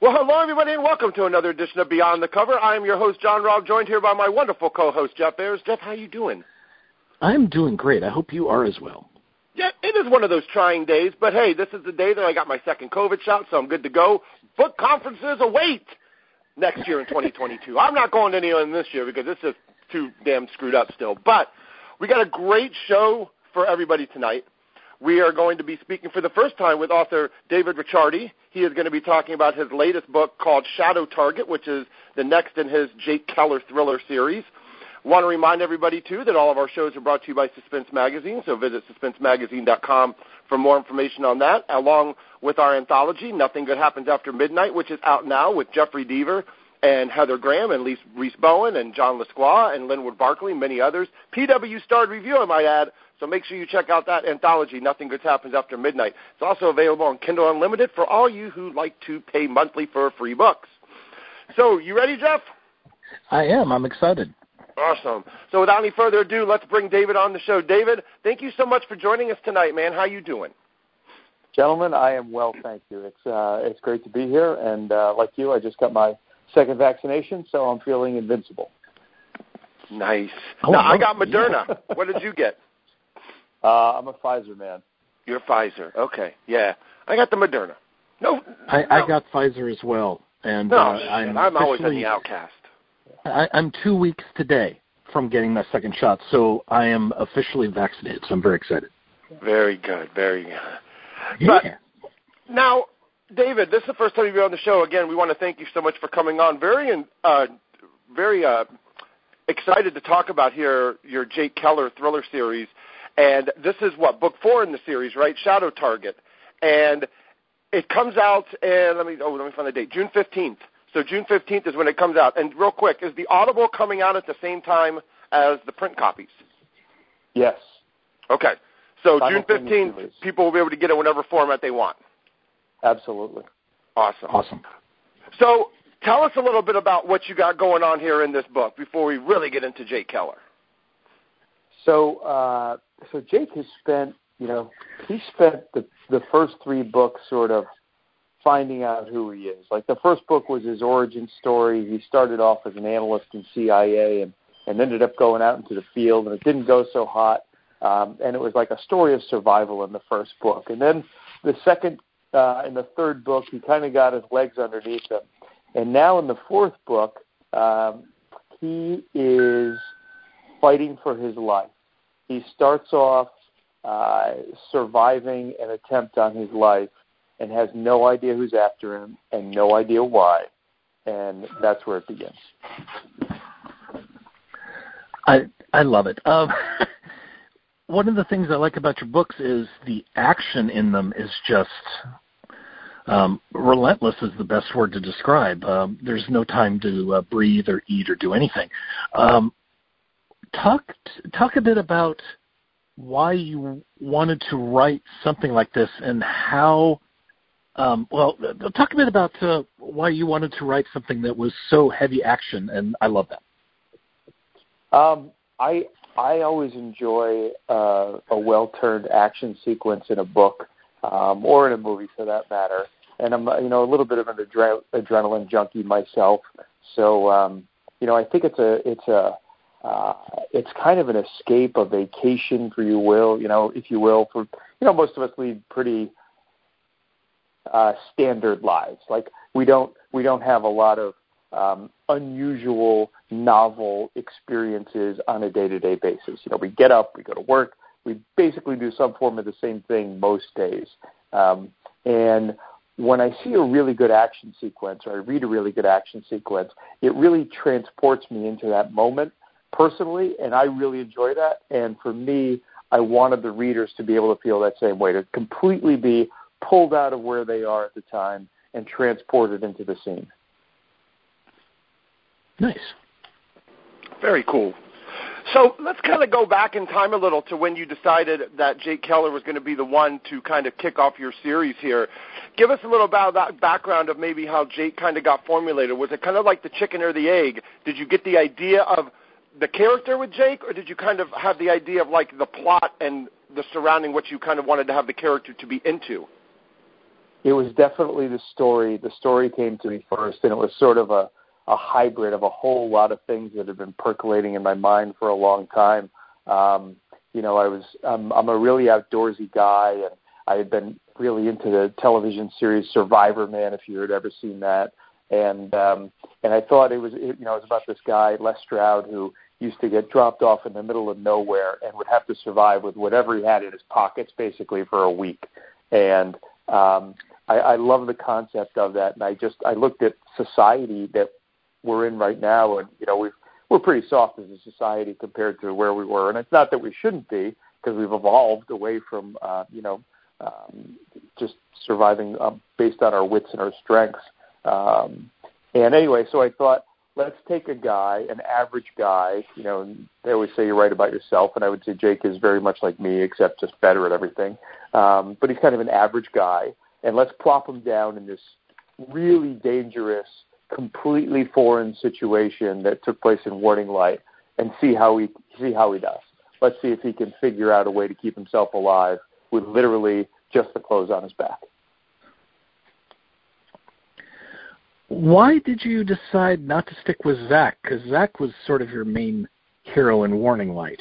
Well, hello, everybody, and welcome to another edition of Beyond the Cover. I am your host, John Raab, joined here by my wonderful co-host, Jeff Ayers. Jeff, how you doing? I'm doing great. I hope you are as well. Yeah, it is one of those trying days, but hey, this is the day that I got my second COVID shot, so I'm good to go. Book conferences await next year in 2022. I'm not going to any of them this year because it's just too damn screwed up still. But we got a great show for everybody tonight. We are going to be speaking for the first time with author David Ricciardi. He is going to be talking about his latest book called Shadow Target, which is the next in his Jake Keller thriller series. Want to remind everybody, too, that all of our shows are brought to you by Suspense Magazine, so visit suspensemagazine.com for more information on that, along with our anthology, Nothing Good Happens After Midnight, which is out now with Jeffery Deaver and Heather Graham and Rhys Bowen and John Lescroart and Linwood Barclay, many others. PW Starred Review, I might add, so make sure you check out that anthology, Nothing Good Happens After Midnight. It's also available on Kindle Unlimited for all you who like to pay monthly for free books. So, you ready, Jeff? I am. I'm excited. Awesome. So, without any further ado, let's bring David on the show. David, thank you so much for joining us tonight, man. How you doing? Gentlemen, I am well, thank you. It's uh, it's great to be here, and uh, like you, I just got my second vaccination, so I'm feeling invincible. Nice. Oh, now, I got Moderna. Yeah. what did you get? Uh, I'm a Pfizer man. You're Pfizer. Okay. Yeah. I got the Moderna. No. I, no. I got Pfizer as well, and no, uh, I'm, I'm always in the outcast. I, I'm two weeks today from getting my second shot, so I am officially vaccinated. So I'm very excited. Very good. Very good. Yeah. But now, David, this is the first time you've been on the show. Again, we want to thank you so much for coming on. Very, uh, very uh, excited to talk about here your Jake Keller thriller series. And this is what book four in the series, right? Shadow Target, and it comes out. And let me oh, let me find the date. June fifteenth. So June fifteenth is when it comes out. And real quick, is the Audible coming out at the same time as the print copies? Yes. Okay. So June fifteenth, people will be able to get it whatever format they want. Absolutely. Awesome. Awesome. So tell us a little bit about what you got going on here in this book before we really get into Jake Keller. So, uh, so Jake has spent, you know, he spent the the first three books sort of finding out who he is. Like the first book was his origin story. He started off as an analyst in CIA and and ended up going out into the field, and it didn't go so hot. Um, and it was like a story of survival in the first book. And then the second uh, in the third book, he kind of got his legs underneath him. And now in the fourth book, um, he is fighting for his life. He starts off uh, surviving an attempt on his life and has no idea who's after him and no idea why. And that's where it begins. I I love it. Um, one of the things I like about your books is the action in them is just um, relentless is the best word to describe. Um, there's no time to uh, breathe or eat or do anything. Um, talk talk a bit about why you wanted to write something like this and how. Um, well, talk a bit about uh, why you wanted to write something that was so heavy action, and I love that. Um, I I always enjoy uh, a well turned action sequence in a book um, or in a movie for that matter. And I'm you know a little bit of an adre- adrenaline junkie myself, so um, you know I think it's a it's a uh, it's kind of an escape, a vacation, for you will, you know, if you will, for you know most of us lead pretty uh, standard lives. Like we don't we don't have a lot of um, unusual, novel experiences on a day-to-day basis. You know, we get up, we go to work, we basically do some form of the same thing most days. Um, and when I see a really good action sequence or I read a really good action sequence, it really transports me into that moment personally, and I really enjoy that. And for me, I wanted the readers to be able to feel that same way, to completely be pulled out of where they are at the time and transported into the scene. Nice. Very cool. So let's kind of go back in time a little to when you decided that Jake Keller was going to be the one to kind of kick off your series here. Give us a little about that background of maybe how Jake kind of got formulated. Was it kind of like the chicken or the egg? Did you get the idea of the character with Jake, or did you kind of have the idea of like the plot and the surrounding what you kind of wanted to have the character to be into? it was definitely the story. The story came to me first, and it was sort of a a hybrid of a whole lot of things that had been percolating in my mind for a long time. Um, you know, I was I'm, I'm a really outdoorsy guy, and I had been really into the television series Survivor Man, if you had ever seen that. And um, and I thought it was you know it was about this guy Les Stroud who used to get dropped off in the middle of nowhere and would have to survive with whatever he had in his pockets basically for a week. And um, I, I love the concept of that. And I just I looked at society that we're in right now, and you know we've we're pretty soft as a society compared to where we were. And it's not that we shouldn't be because we've evolved away from uh, you know um, just surviving uh, based on our wits and our strengths. Um, and anyway, so I thought let's take a guy, an average guy. You know, they always say you write about yourself, and I would say Jake is very much like me, except just better at everything. Um, but he's kind of an average guy, and let's plop him down in this really dangerous completely foreign situation that took place in Warning Light and see how he see how he does. Let's see if he can figure out a way to keep himself alive with literally just the clothes on his back. Why did you decide not to stick with Zach? Because Zach was sort of your main hero in Warning Light.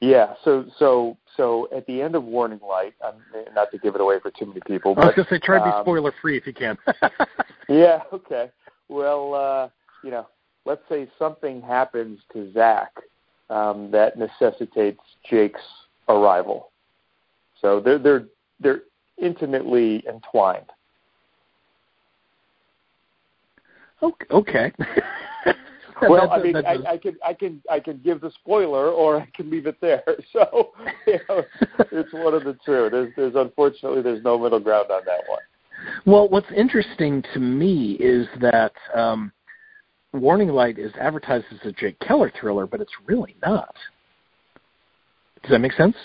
Yeah, so so so at the end of Warning Light, um, not to give it away for too many people. But, I was going to say try to be um, spoiler free if you can. yeah. Okay. Well, uh, you know, let's say something happens to Zach um, that necessitates Jake's arrival. So they're they're they're intimately entwined. Okay. well, I mean, I, I can I can I can give the spoiler, or I can leave it there. So, you know, it's one of the two. There's there's unfortunately there's no middle ground on that one. Well, what's interesting to me is that um, Warning Light is advertised as a Jake Keller thriller, but it's really not. Does that make sense?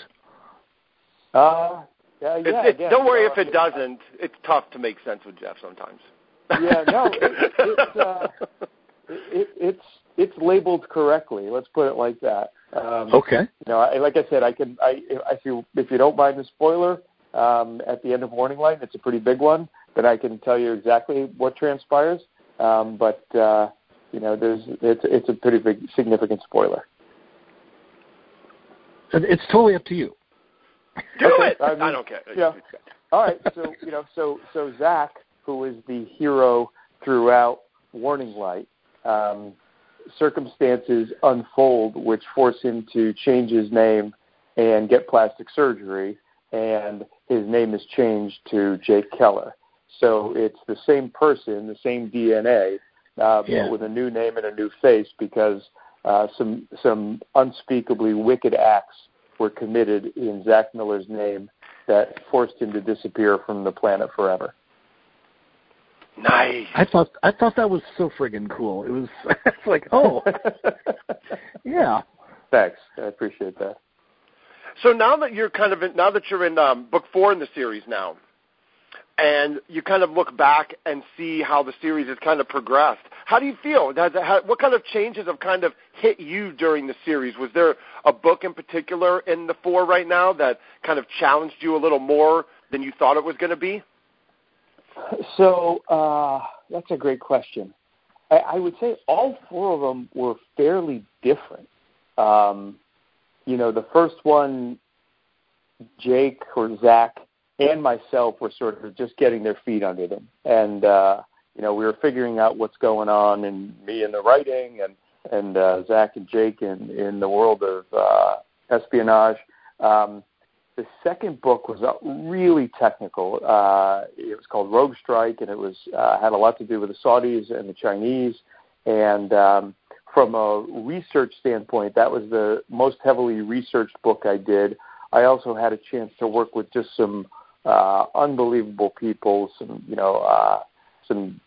Uh, yeah, yeah. It, it, don't worry uh, if it doesn't. It's tough to make sense with Jeff sometimes. Yeah, no, it, it's uh, it, it's it's labeled correctly. Let's put it like that. Um, okay. You know, I, like I said, I can. I if you if you don't mind the spoiler um, at the end of Warning Light, it's a pretty big one. Then I can tell you exactly what transpires. Um, but uh, you know, there's it's it's a pretty big significant spoiler. It's totally up to you. Do okay, it. I, mean, I don't care. Yeah. All right. So you know, so so Zach, who is the hero throughout Warning Light, um, circumstances unfold which force him to change his name and get plastic surgery, and his name is changed to Jake Keller. So it's the same person, the same DNA, uh, yeah. but with a new name and a new face because uh, some some unspeakably wicked acts were committed in Zach Miller's name that forced him to disappear from the planet forever. Nice. I thought I thought that was so friggin' cool. It was it's like, oh, yeah. Thanks. I appreciate that. So now that you're kind of in, now that you're in um, book four in the series now, and you kind of look back and see how the series has kind of progressed. How do you feel? Has how, what kind of changes have kind of hit you during the series? Was there a book in particular in the four right now that kind of challenged you a little more than you thought it was going to be? So uh, that's a great question. I, I would say all four of them were fairly different. Um, you know, the first one, Jake or Zach and myself were sort of just getting their feet under them, and uh, you know, we were figuring out what's going on, and me in the writing, and and uh, Zach and Jake in in the world of uh, espionage. Um, the second book was really technical. Uh, it was called Rogue Strike, and it was uh, had a lot to do with the Saudis and the Chinese. And um, from a research standpoint, that was the most heavily researched book I did. I also had a chance to work with just some uh, unbelievable people, some you know, uh, some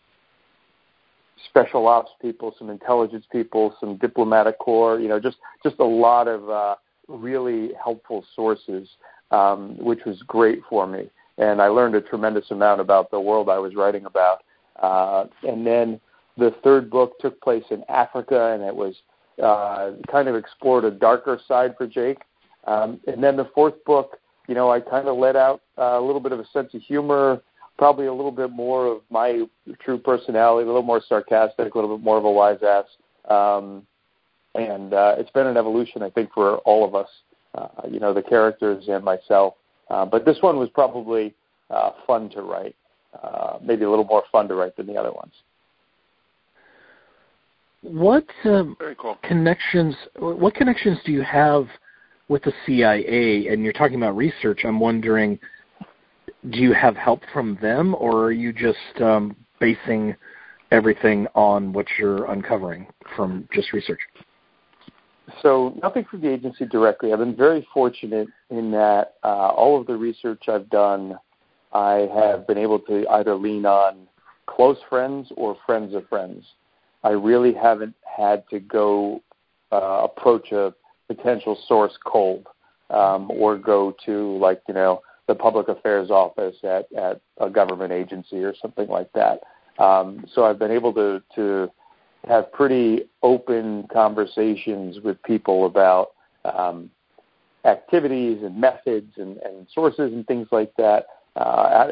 special ops people, some intelligence people, some diplomatic corps. You know, just just a lot of uh, really helpful sources um, which was great for me. And I learned a tremendous amount about the world I was writing about. Uh, and then the third book took place in Africa, and it was uh, kind of explored a darker side for Jake. Um, and then the fourth book you know, I kind of let out uh, a little bit of a sense of humor, probably a little bit more of my true personality, a little more sarcastic, a little bit more of a wise ass. Um, and uh, it's been an evolution, I think, for all of us, uh, you know, the characters and myself. Uh, but this one was probably uh, fun to write, uh, maybe a little more fun to write than the other ones. What um, Very cool. connections? What connections do you have with the CIA? And you're talking about research. I'm wondering, do you have help from them, or are you just um, basing everything on what you're uncovering from just research? So nothing from the agency directly. I've been very fortunate in that uh, all of the research I've done, I have been able to either lean on close friends or friends of friends. I really haven't had to go uh, approach a potential source cold um, or go to like you know the public affairs office at at a government agency or something like that. Um, so I've been able to to have pretty open conversations with people about um, activities and methods and, and sources and things like that. Uh,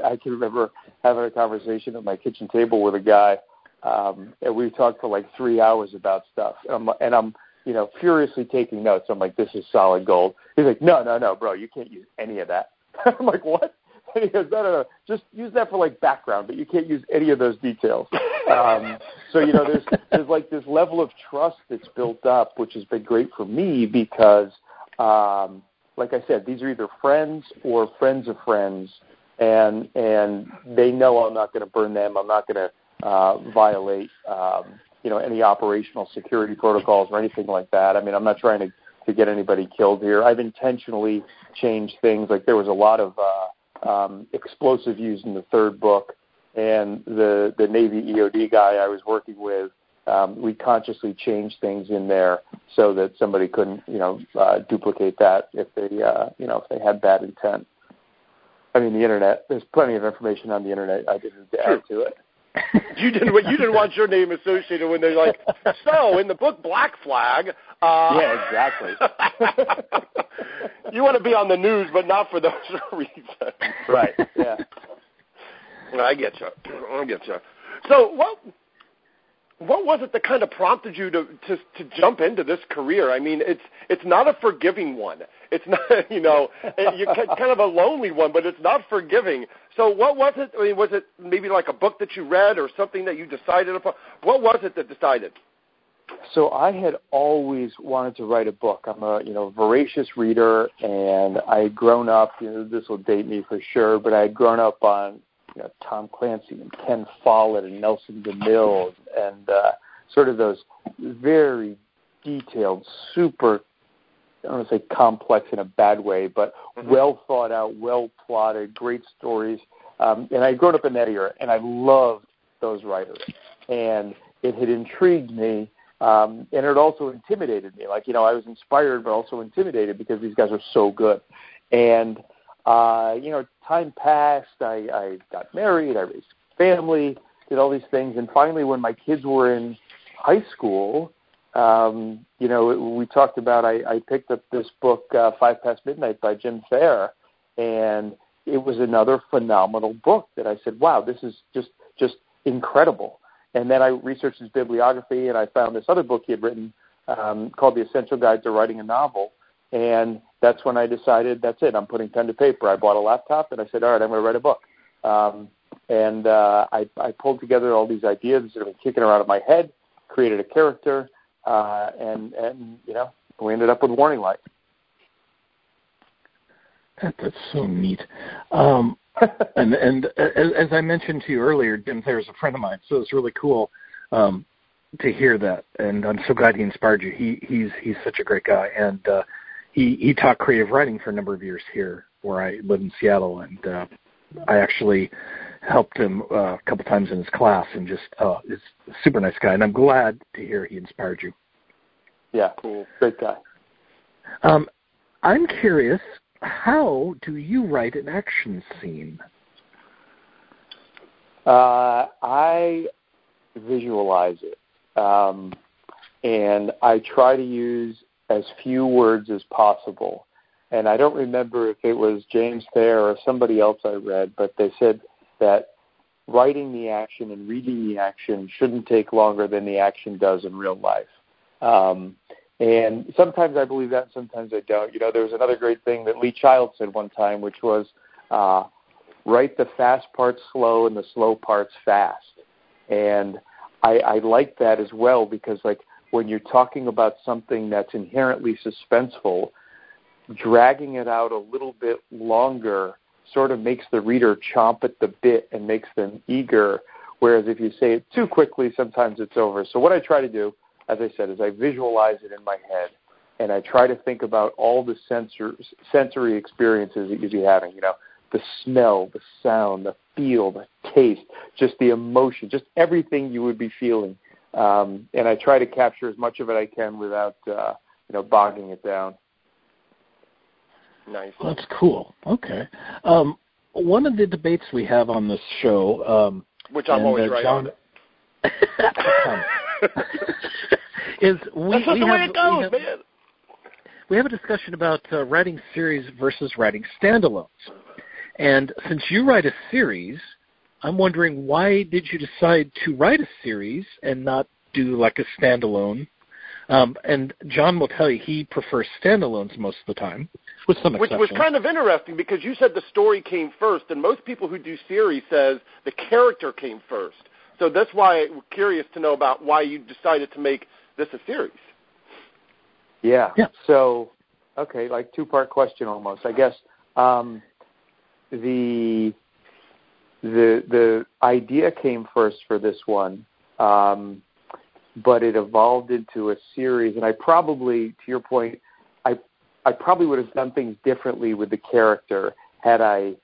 I, I can remember having a conversation at my kitchen table with a guy um, and we talked for like three hours about stuff. And I'm, and I'm, you know, furiously taking notes. I'm like, this is solid gold. He's like, no, no, no, bro, you can't use any of that. I'm like, what? And he goes, no, no, no, just use that for like background, but you can't use any of those details. Um, so you know, there's there's like this level of trust that's built up, which has been great for me because, um, like I said, these are either friends or friends of friends, and and they know I'm not going to burn them. I'm not going to uh, violate um, you know any operational security protocols or anything like that. I mean, I'm not trying to to get anybody killed here. I've intentionally changed things. Like there was a lot of uh, um, explosive used in the third book, and the the Navy EOD guy I was working with. Um, we consciously changed things in there so that somebody couldn't, you know, uh, duplicate that if they, uh, you know, if they had bad intent. I mean, the internet. There's plenty of information on the internet. I didn't add to it you didn't you didn't want your name associated when they're like so in the book Black Flag. Uh, yeah, exactly. you want to be on the news, but not for those reasons. Right. Yeah. I get you. I get you. So what? What was it that kind of prompted you to, to to jump into this career? I mean, it's it's not a forgiving one. It's not you know you're kind of a lonely one, but it's not forgiving. So what was it? I mean, was it maybe like a book that you read or something that you decided upon? What was it that decided? So I had always wanted to write a book. I'm a you know voracious reader, and I had grown up. You know, this will date me for sure, but I had grown up on you know, Tom Clancy and Ken Follett and Nelson DeMille and uh, sort of those very detailed, super I don't want to say complex in a bad way, but mm-hmm. well thought out, well plotted, great stories. Um, and I had grown up in that era, and I loved those writers. And it had intrigued me, um, and it also intimidated me. Like, you know, I was inspired, but also intimidated because these guys were so good. And uh, you know, time passed. I, I got married. I raised family. Did all these things, and finally, when my kids were in high school, um, you know, we talked about. I, I picked up this book, uh, Five Past Midnight by Jim Thayer, and it was another phenomenal book that I said, "Wow, this is just just incredible." And then I researched his bibliography, and I found this other book he had written um, called The Essential Guide to Writing a Novel. And that's when I decided that's it. I'm putting pen to paper. I bought a laptop and I said, all right, I'm going to write a book. Um, and uh, I, I pulled together all these ideas that have been kicking around in my head, created a character, uh, and and you know we ended up with Warning Light. That, that's so neat. Um, and and as, as I mentioned to you earlier, Jim Thayer is a friend of mine, so it's really cool um, to hear that. And I'm so glad he inspired you. He he's he's such a great guy, and uh, he he taught creative writing for a number of years here where I live in Seattle, and uh, I actually helped him uh, a couple times in his class, and just uh, is a super nice guy. And I'm glad to hear he inspired you. Yeah, cool, great guy. Um, I'm curious, how do you write an action scene? Uh, I visualize it, um, and I try to use as few words as possible. and I don't remember if it was James Thayer or somebody else I read, but they said that writing the action and reading the action shouldn't take longer than the action does in real life. Um, and sometimes I believe that, sometimes I don't. You know, there was another great thing that Lee Child said one time, which was uh, write the fast parts slow and the slow parts fast. And I, I like that as well because, like, when you're talking about something that's inherently suspenseful, dragging it out a little bit longer sort of makes the reader chomp at the bit and makes them eager. Whereas if you say it too quickly, sometimes it's over. So what I try to do, as I said, is I visualize it in my head and I try to think about all the sensor, sensory experiences that you'd be having. You know, the smell, the sound, the feel, the taste, just the emotion, just everything you would be feeling. Um, and I try to capture as much of it I can without, uh, you know, bogging it down. Nice. Well, that's cool. Okay. Um, one of the debates we have on this show, um, which I'm always uh, right John, on, is we, That's we the have, way it goes, we have, man. we have a discussion about uh, writing series versus writing standalones. And since you write a series, I'm wondering why did you decide to write a series and not do like a standalone? Um, and John will tell you he prefers standalones most of the time, with some Which was kind of interesting because you said the story came first, and most people who do series says the character came first. So that's why I'm curious to know about why you decided to make this a series. Yeah. Yeah. So, okay, like two part question almost. I guess um, the the the idea came first for this one, um, but it evolved into a series. And I probably, to your point, I I probably would have done things differently with the character had I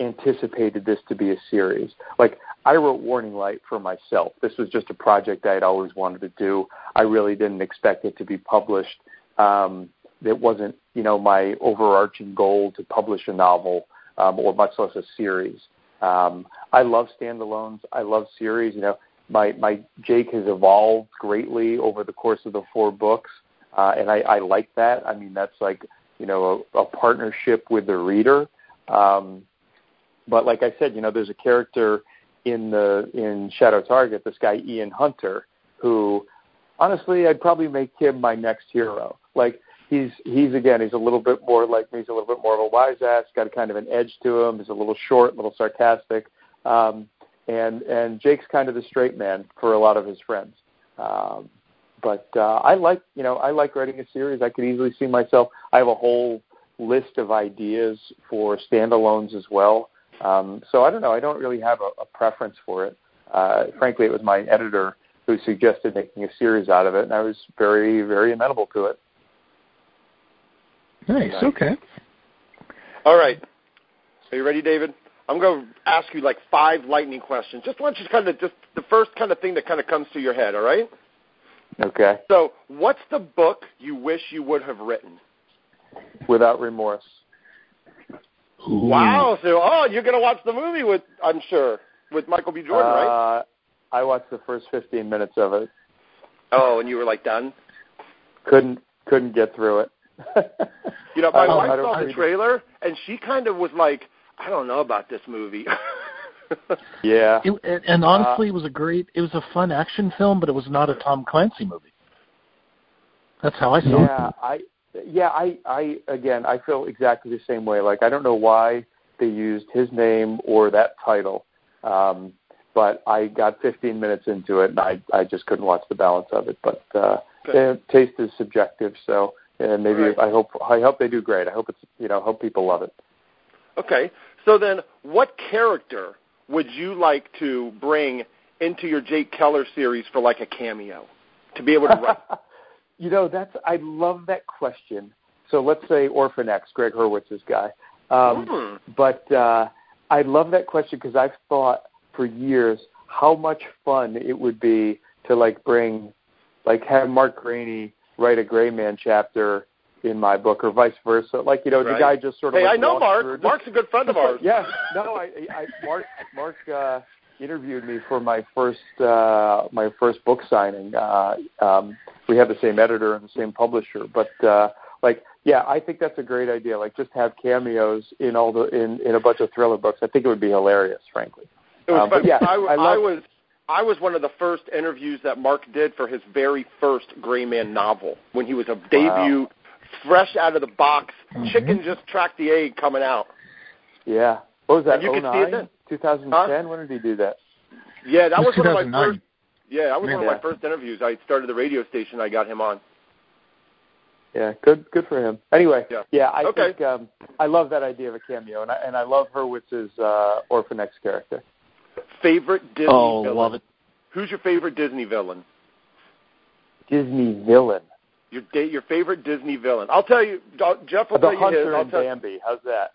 anticipated this to be a series. Like I wrote Warning Light for myself. This was just a project I had always wanted to do. I really didn't expect it to be published. Um, it wasn't, you know, my overarching goal to publish a novel um, or much less a series. Um, I love standalones. I love series. You know, my my Jake has evolved greatly over the course of the four books, uh, and I, I like that. I mean, that's like you know a, a partnership with the reader. Um, but like I said, you know, there's a character in the in Shadow Target, this guy Ian Hunter, who honestly I'd probably make him my next hero. Like he's he's again he's a little bit more like me. He's a little bit more of a wise ass. Got a kind of an edge to him. He's a little short, a little sarcastic. Um, and and Jake's kind of the straight man for a lot of his friends. Um, but uh, I like you know I like writing a series. I could easily see myself. I have a whole list of ideas for standalones as well. Um, so I don't know. I don't really have a, a preference for it. Uh, frankly, it was my editor who suggested making a series out of it, and I was very, very amenable to it. Nice. Nice. Okay. All right. Are you ready, David? I'm going to ask you like five lightning questions. Just want you to kind of just the first kind of thing that kind of comes to your head. All right. Okay. So, what's the book you wish you would have written? Without remorse. Ooh. Wow. Hmm. So, oh, you're going to watch the movie with, I'm sure, with Michael B. Jordan, right? Uh, I watched the first 15 minutes of it. Oh, and you were like done. Couldn't couldn't get through it. You know, my um, wife saw the read it. trailer, and she kind of was like, I don't know about this movie. Yeah. It, and, and honestly, uh, it was a great. It was a fun action film, but it was not a Tom Clancy movie. That's how I saw yeah, it. Yeah, I yeah, I I again, I feel exactly the same way. Like I don't know why they used his name or that title. Um but I got 15 minutes into it and I I just couldn't watch the balance of it, but uh eh, taste is subjective, so uh, maybe Right. I hope I hope they do great. I hope it's you know, hope people love it. okay. So then, what character would you like to bring into your Jake Keller series for like a cameo to be able to write? you know, that's I love that question. So let's say Orphan X, Greg Hurwitz's guy. Um, Hmm. But uh, I love that question because I've thought for years how much fun it would be to like bring, like have Mark Greaney write a Gray Man chapter in my book or vice versa. Like you know, the guy just sort of. Hey, like I know Mark. Mark's a good friend of ours. yeah, no, I, I Mark Mark uh, interviewed me for my first uh, my first book signing. Uh, um, we have the same editor and the same publisher, but uh, like yeah, I think that's a great idea. Like just have cameos in all the in in a bunch of thriller books. I think it would be hilarious, frankly. It was Um, but yeah, I, I I was I was one of the first interviews that Mark did for his very first Gray Man novel when he was a debut, fresh out of the box. Mhm. Chicken just tracked the egg coming out. Yeah. What was that? And you could see it then. 2010. When did he do that? Yeah, that was was one of my 2009. first. Yeah, that was one of Yeah. my first interviews. I started the radio station. I got him on. Yeah, good good for him. Anyway, Yeah. I Okay. think um, I love that idea of a cameo, and I and I love Hurwitz's uh, Orphan X character. Favorite Disney Oh, villain? love it. Who's your favorite Disney villain? Disney villain, Your da- your favorite Disney villain? I'll tell you. Jeff will the tell you his. hunter I'll and tell Bambi. How's that?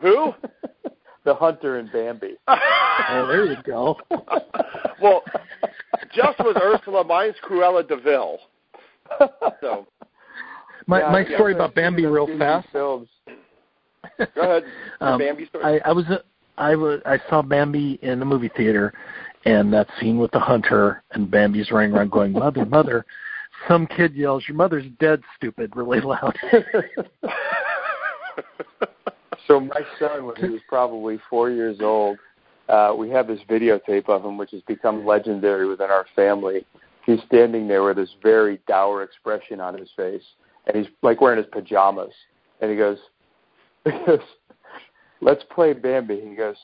who? the hunter and Bambi. Oh, there you go. well, just was Ursula. Mine's Cruella de Vil. So My Yeah, my story about Bambi real Disney fast. Films. go ahead. Um, Bambi story. I, I was I was I saw Bambi in the movie theater, and that scene with the hunter and Bambi's running around going, "Mother, mother!" Some kid yells, "Your mother's dead, stupid!" really loud. so my son, when he was probably four years old, uh, we have this videotape of him, which has become legendary within our family. He's standing there with this very dour expression on his face, and he's like wearing his pajamas, and he goes, he goes, "Let's play Bambi." He goes,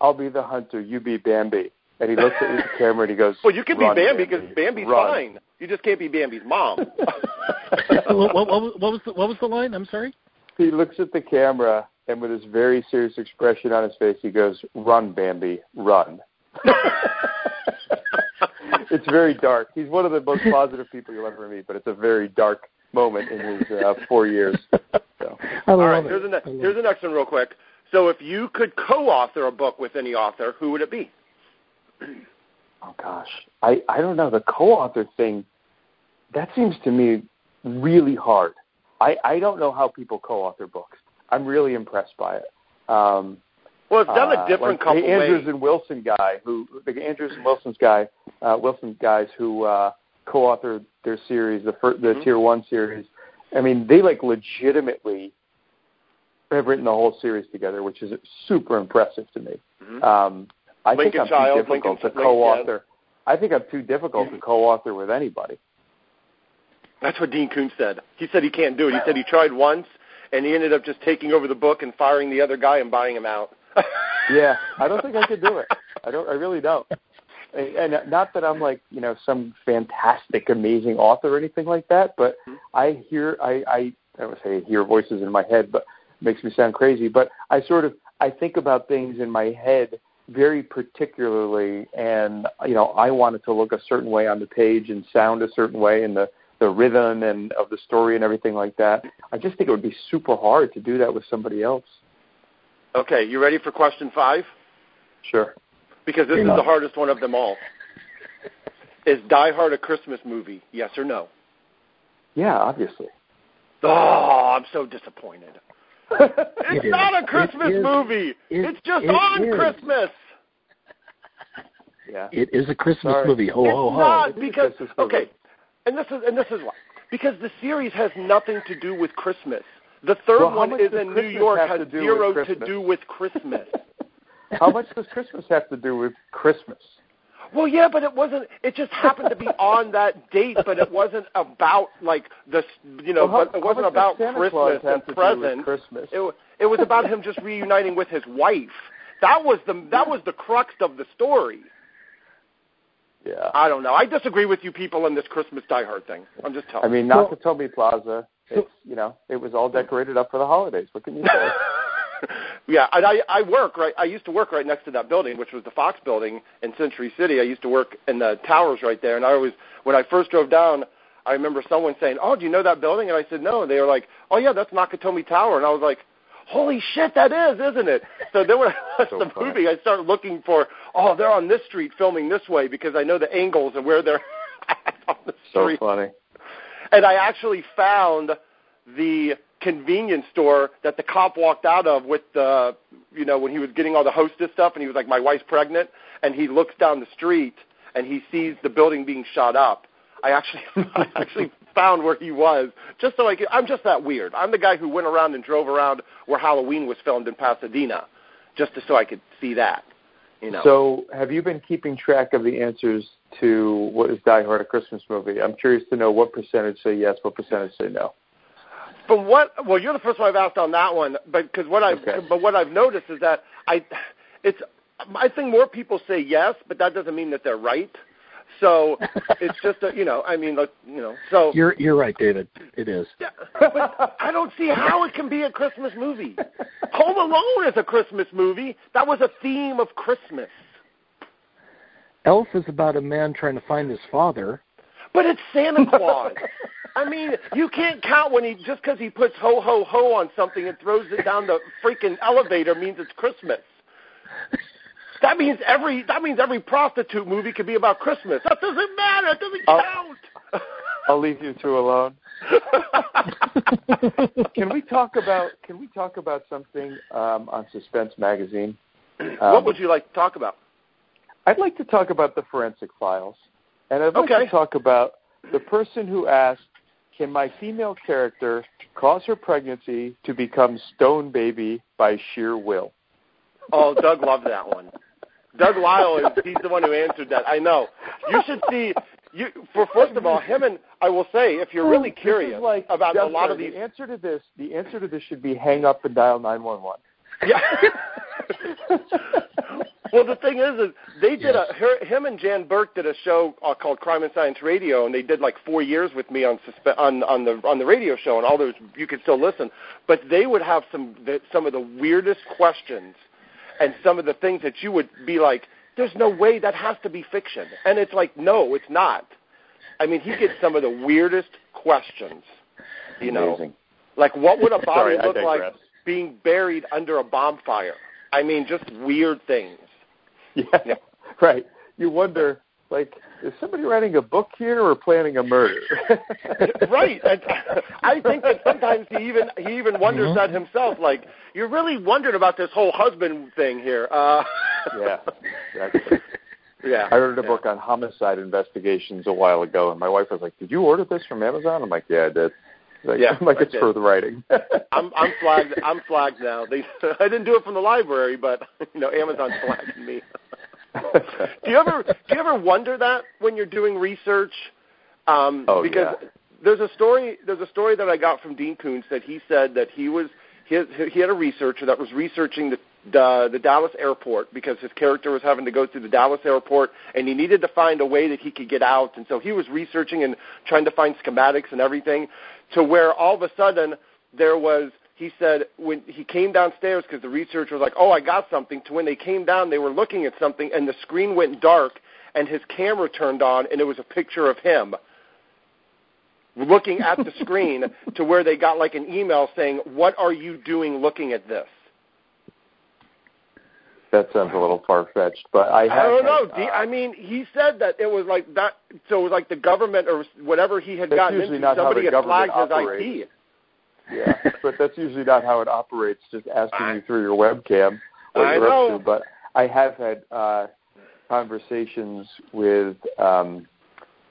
"I'll be the hunter, you be Bambi." And he looks at the camera and he goes, well, you can be Bambi because Bambi's Run." fine. You just can't be Bambi's mom. what, what, what, was- what was the, what was the line? I'm sorry. He looks at the camera and with this very serious expression on his face, he goes, "Run, Bambi, run." it's very dark. He's one of the most positive people you'll ever meet, but it's a very dark moment in his uh, four years. So, All right, it. here's the, ne- here's the next one real quick. So if you could co-author a book with any author, who would it be? oh gosh, I I don't know the co-author thing. That seems to me really hard. I I don't know how people co-author books. I'm really impressed by it. Um, Well, it's done uh, a different like couple the Andrews ways. and Wilson guy, who the Andrews and Wilson's guy, uh, Wilson guys who uh, co-authored their series, the fir- the Mhm. Tier One series. I mean, they like legitimately have written the whole series together, which is super impressive to me. Mhm. Um, I Lincoln think I'm Child, too difficult Lincoln- to co-author. I think I'm too difficult to co-author with anybody. That's what Dean Koontz said. He said he can't do it. He said he tried once, and he ended up just taking over the book and firing the other guy and buying him out. Yeah, I don't think I could do it. I don't. I really don't. And not that I'm like you know some fantastic, amazing author or anything like that, but mm-hmm. I hear I I I don't want to say I hear voices in my head, but it makes me sound crazy. But I sort of I think about things in my head very particularly, and you know I want it to look a certain way on the page and sound a certain way, and the the rhythm and of the story and everything like that. I just think it would be super hard to do that with somebody else. okay, you ready for question five? Sure. Because this is the hardest one of them all. Is Die Hard a Christmas movie? Yes or no? Yeah, obviously. Oh, I'm so disappointed. It's It is. not a Christmas is. movie. It- it's just it on is. Christmas. yeah. It is a Christmas Sorry. movie. Ho it's ho ho! not It is a because Christmas movie. okay, and this is and this is why because the series has nothing to do with Christmas. The third Well, one is in New York has to zero to do with Christmas. How much does Christmas have to do with Christmas? well, yeah, but it wasn't. It just happened to be on that date, but it wasn't about like the you know, Well, how- but it wasn't about does Santa Claus Christmas and to do with presents. Christmas. It it was about him just reuniting with his wife. That was the that was the crux of the story. Yeah. I don't know. I disagree with you people on this Christmas Die Hard thing. I'm just telling. I telling. mean, Well- Nakatomi Plaza. It's you know, it was all decorated up for the holidays. What can you say? yeah, and I I work right. I used to work right next to that building, which was the Fox building in Century City. I used to work in the towers right there, and I always when I first drove down, I remember someone saying, "Oh, do you know that building?" And I said, "No." And they were like, "Oh yeah, that's Nakatomi Tower," and I was like. Holy shit, that is, isn't it? So then when I watch So the movie, I start looking for, oh, they're on this street filming this way because I know the angles and where they're on the street. so funny. And I actually found the convenience store that the cop walked out of with the, you know, when he was getting all the hostess stuff, and he was like, "My wife's pregnant," and he looks down the street and he sees the building being shot up. I actually, I actually found where he was, just so I could. I'm just that weird. I'm the guy who went around and drove around where Halloween was filmed in Pasadena, just to, so I could see that. You know. So, have you been keeping track of the answers to what is Die Hard a Christmas movie? I'm curious to know what percentage say yes, what percentage say no. From what? Well, you're the first one I've asked on that one, but because what I've Okay. but what I've noticed is that I, it's I think more people say yes, but that doesn't mean that they're right. So it's just a, you know I mean like, you know so You're you're right, David. It is. Yeah, but I don't see how it can be a Christmas movie. Home Alone is a Christmas movie. That was a theme of Christmas. Elf is about a man trying to find his father. But it's Santa Claus. I mean, you can't count when he just because he puts ho ho ho on something and throws it down the freaking elevator means it's Christmas. That means every that means every prostitute movie could be about Christmas. That doesn't matter. It doesn't Oh. count. I'll leave you two alone. Can we talk about Can we talk about something um, on Suspense Magazine? Um, what would you like to talk about? I'd like to talk about the forensic files, and I'd like Okay. to talk about the person who asked, "Can my female character cause her pregnancy to become Stone Baby by sheer will?" Oh, Doug loved that one. Doug Lyle is he's the one who answered that. I know. You should see you for first of all, him and I will say, if you're really curious like, about a lot of the answer to this, the answer to this should be hang up and dial nine one one. Yeah. well, the thing is, is they did Yes. a her, him and Jan Burke did a show uh, called Crime and Science Radio, and they did like four years with me on suspe- on on the on the radio show, and all those you could still listen. But they would have some the, some of the weirdest questions, and some of the things that you would be like, "There's no way that has to be fiction," and it's like, no, it's not. I mean, he gets some of the weirdest questions. You know, Amazing. like what would a body Sorry, look like being buried under a bonfire? I mean, just weird things. Yeah. Yeah. Right. You wonder, like, is somebody writing a book here or planning a murder? right. And I think that sometimes he even he even wonders Mhm. that himself. Like, you're really wondering about this whole husband thing here. Uh, yeah. Exactly. yeah. I ordered a yeah. book on homicide investigations a while ago, and my wife was like, "Did you order this from Amazon?" I'm like, "Yeah, I did." Like, Yeah, I'm like I it's for the writing. I'm I'm flagged. I'm flagged now. They I didn't do it from the library, but you know, Amazon's flagging me. Do you ever do you ever wonder that when you're doing research? Um, Oh, because yeah. there's a story there's a story that I got from Dean Koontz that he said that he was he he had a researcher that was researching the the, the Dallas airport because his character was having to go through the Dallas airport and he needed to find a way that he could get out and so he was researching and trying to find schematics and everything to where all of a sudden there was he said when he came downstairs because the researcher was like oh I got something to when they came down they were looking at something and the screen went dark and his camera turned on and it was a picture of him looking at the screen to where they got like an email saying what are you doing looking at this that sounds a little far fetched, but I have. I don't know. had, uh, I mean, he said that it was like that. So it was like the government or whatever he had gotten into. Somebody had flagged government his operates. IP. Yeah, but that's usually not how it operates. Just asking I- you through your webcam what I you're know. up to. But I have had uh, conversations with um,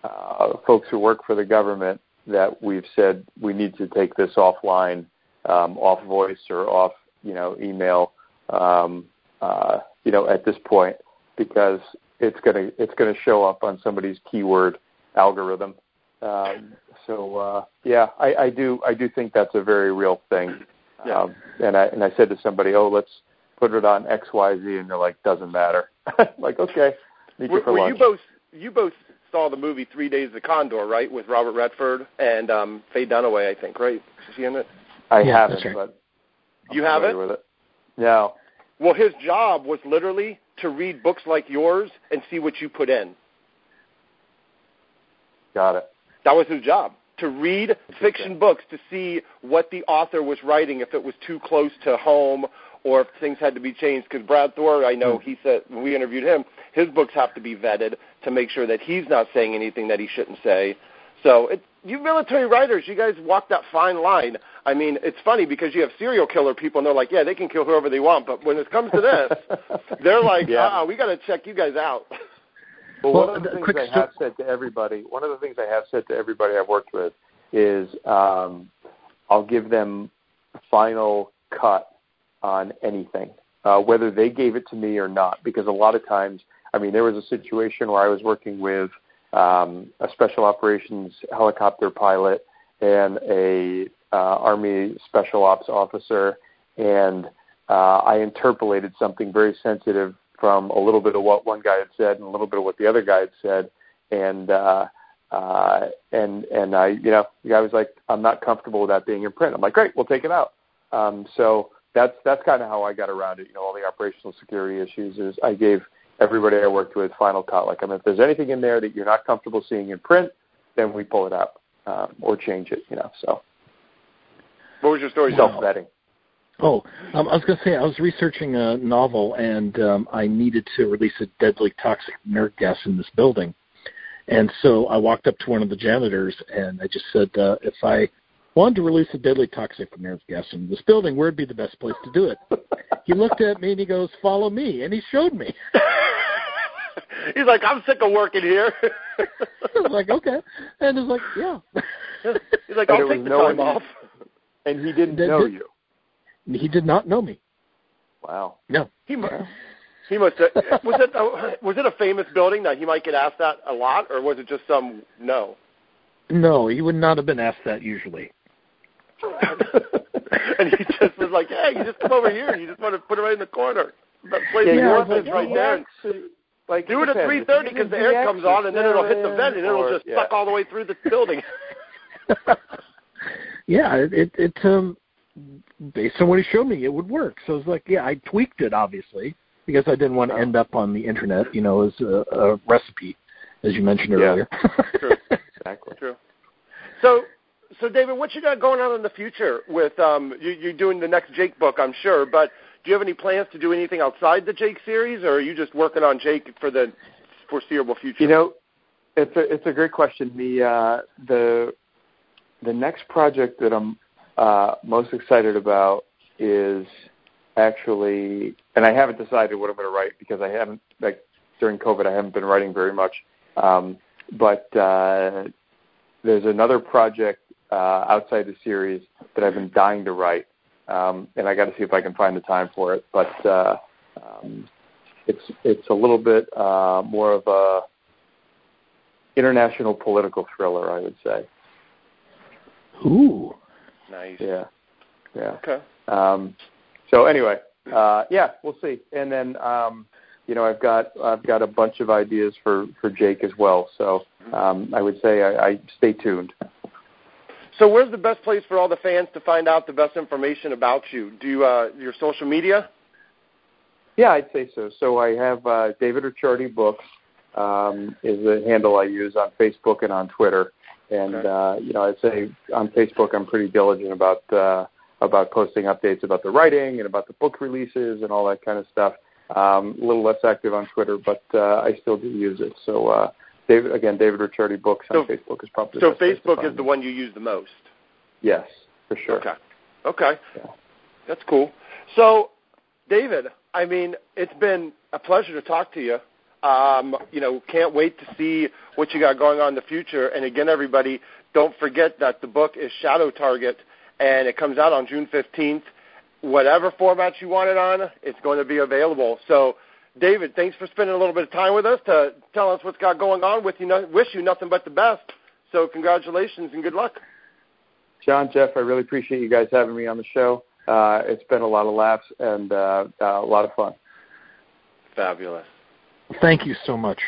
uh, folks who work for the government that we've said we need to take this offline, um, off voice or off, you know, email, um, uh, you know, at this point because it's gonna it's gonna show up on somebody's keyword algorithm. Um, so uh, yeah, I, I do I do think that's a very real thing. Yeah. Um, and I and I said to somebody, oh, let's put it on X Y Z, and they're like, doesn't matter. like okay, meet you Were, for were lunch. you both you both saw the movie Three Days of the Condor, right, with Robert Redford and um, Faye Dunaway, I think, right? Is she in it? I Yeah, haven't, that's right. but I'm You have familiar it? With it. No. Well, his job was literally to read books like yours and see what you put in. Got it. That was his job to read fiction books to see what the author was writing, if it was too close to home or if things had to be changed. Because Brad Thor, I know he said when we interviewed him, his books have to be vetted to make sure that he's not saying anything that he shouldn't say. So it, you military writers, you guys walk that fine line. I mean, it's funny because you have serial killer people, and they're like, yeah, they can kill whoever they want, but when it comes to this, they're like, Yeah. ah, we got to check you guys out. Well, Well, one of the a things I have said to everybody, one of the things I have said to everybody I've worked with is um, I'll give them final cut on anything, uh, whether they gave it to me or not. Because a lot of times, I mean, there was a situation where I was working with um, a special operations helicopter pilot and a uh, Army special ops officer, and uh, I interpolated something very sensitive from a little bit of what one guy had said and a little bit of what the other guy had said, and uh, uh, and and I, you know, the guy was like, "I'm not comfortable with that being in print." I'm like, "Great, we'll take it out." Um, so that's that's kind of how I got around it. You know, all the operational security issues is I gave everybody I worked with final cut. Like, I mean, if there's anything in there that you're not comfortable seeing in print, then we pull it out um, or change it. You know, so. What was your story? Self vetting. Oh, um, I was going to say I was researching a novel and um, I needed to release a deadly toxic nerve gas in this building, and so I walked up to one of the janitors and I just said, uh, if I wanted to release a deadly toxic nerve gas in this building, where'd be the best place to do it? he looked at me and he goes, "Follow me," and he showed me. He's like, "I'm sick of working here." I was like, "Okay," and he's like, "Yeah." He's like, "I'll take the no time off." And he didn't Did- know you. He did not know me. Wow. No. He must. He must. Have, was it a, was it a famous building that he might get asked that a lot, or was it just some no? No, he would not have been asked that usually. and he just was like, "Hey, you just come over here. You just want to put it right in the corner. That place Yeah, is you Yeah, want perfect the right there. DX, like Do it at depends. three If thirty you because the air comes on, and then it'll hit the vent, and it'll just yeah. suck all the way through the building. yeah, it, it it um based on what he showed me, it would work. So it's like, yeah, I tweaked it obviously because I didn't want to end up on the internet, you know, as a, a recipe, as you mentioned Yeah. earlier. True. Exactly. True. So, so David, what you got going on in the future with um you you're doing the next Jake book, I'm sure, but do you have any plans to do anything outside the Jake series, or are you just working on Jake for the foreseeable future? You know, it's a it's a great question. The uh, the the next project that I'm uh, most excited about is actually, and I haven't decided what I'm going to write because I haven't like during COVID I haven't been writing very much. Um, but uh, there's another project uh, outside the series that I've been dying to write, um, and I got to see if I can find the time for it. But uh, um, it's it's a little bit uh, more of a international political thriller, I would say. Ooh. Nice. Yeah, yeah. Okay. Um, so anyway, uh, yeah, we'll see. And then um, you know, I've got I've got a bunch of ideas for for Jake as well. So um, I would say I, I stay tuned. So, where's the best place for all the fans to find out the best information about you? Do you, uh, your social media? Yeah, I'd say so. So I have uh, David Ricciardi Books um, is the handle I use on Facebook and on Twitter. And Okay. uh, you know, I'd say on Facebook I'm pretty diligent about uh, about posting updates about the writing and about the book releases and all that kind of stuff. Um, a little less active on Twitter, but uh, I still do use it. So uh, David, again, David Ricciardi Books on So- Facebook is probably the So, best place to Facebook is the one you use the most. Yes, for sure. Okay. Okay. Yeah. That's cool. So, David, I mean, it's been a pleasure to talk to you. Um, you know, can't wait to see what you got going on in the future. And again, everybody, don't forget that the book is Shadow Target, and it comes out on June 15th. Whatever format you want it on, it's going to be available. So, David, thanks for spending a little bit of time with us to tell us what's got going on with you. No- Wish you nothing but the best. So, congratulations and good luck. John, Jeff, I really appreciate you guys having me on the show. Uh, it's been a lot of laughs and uh, uh, a lot of fun. Fabulous. Thank you so much.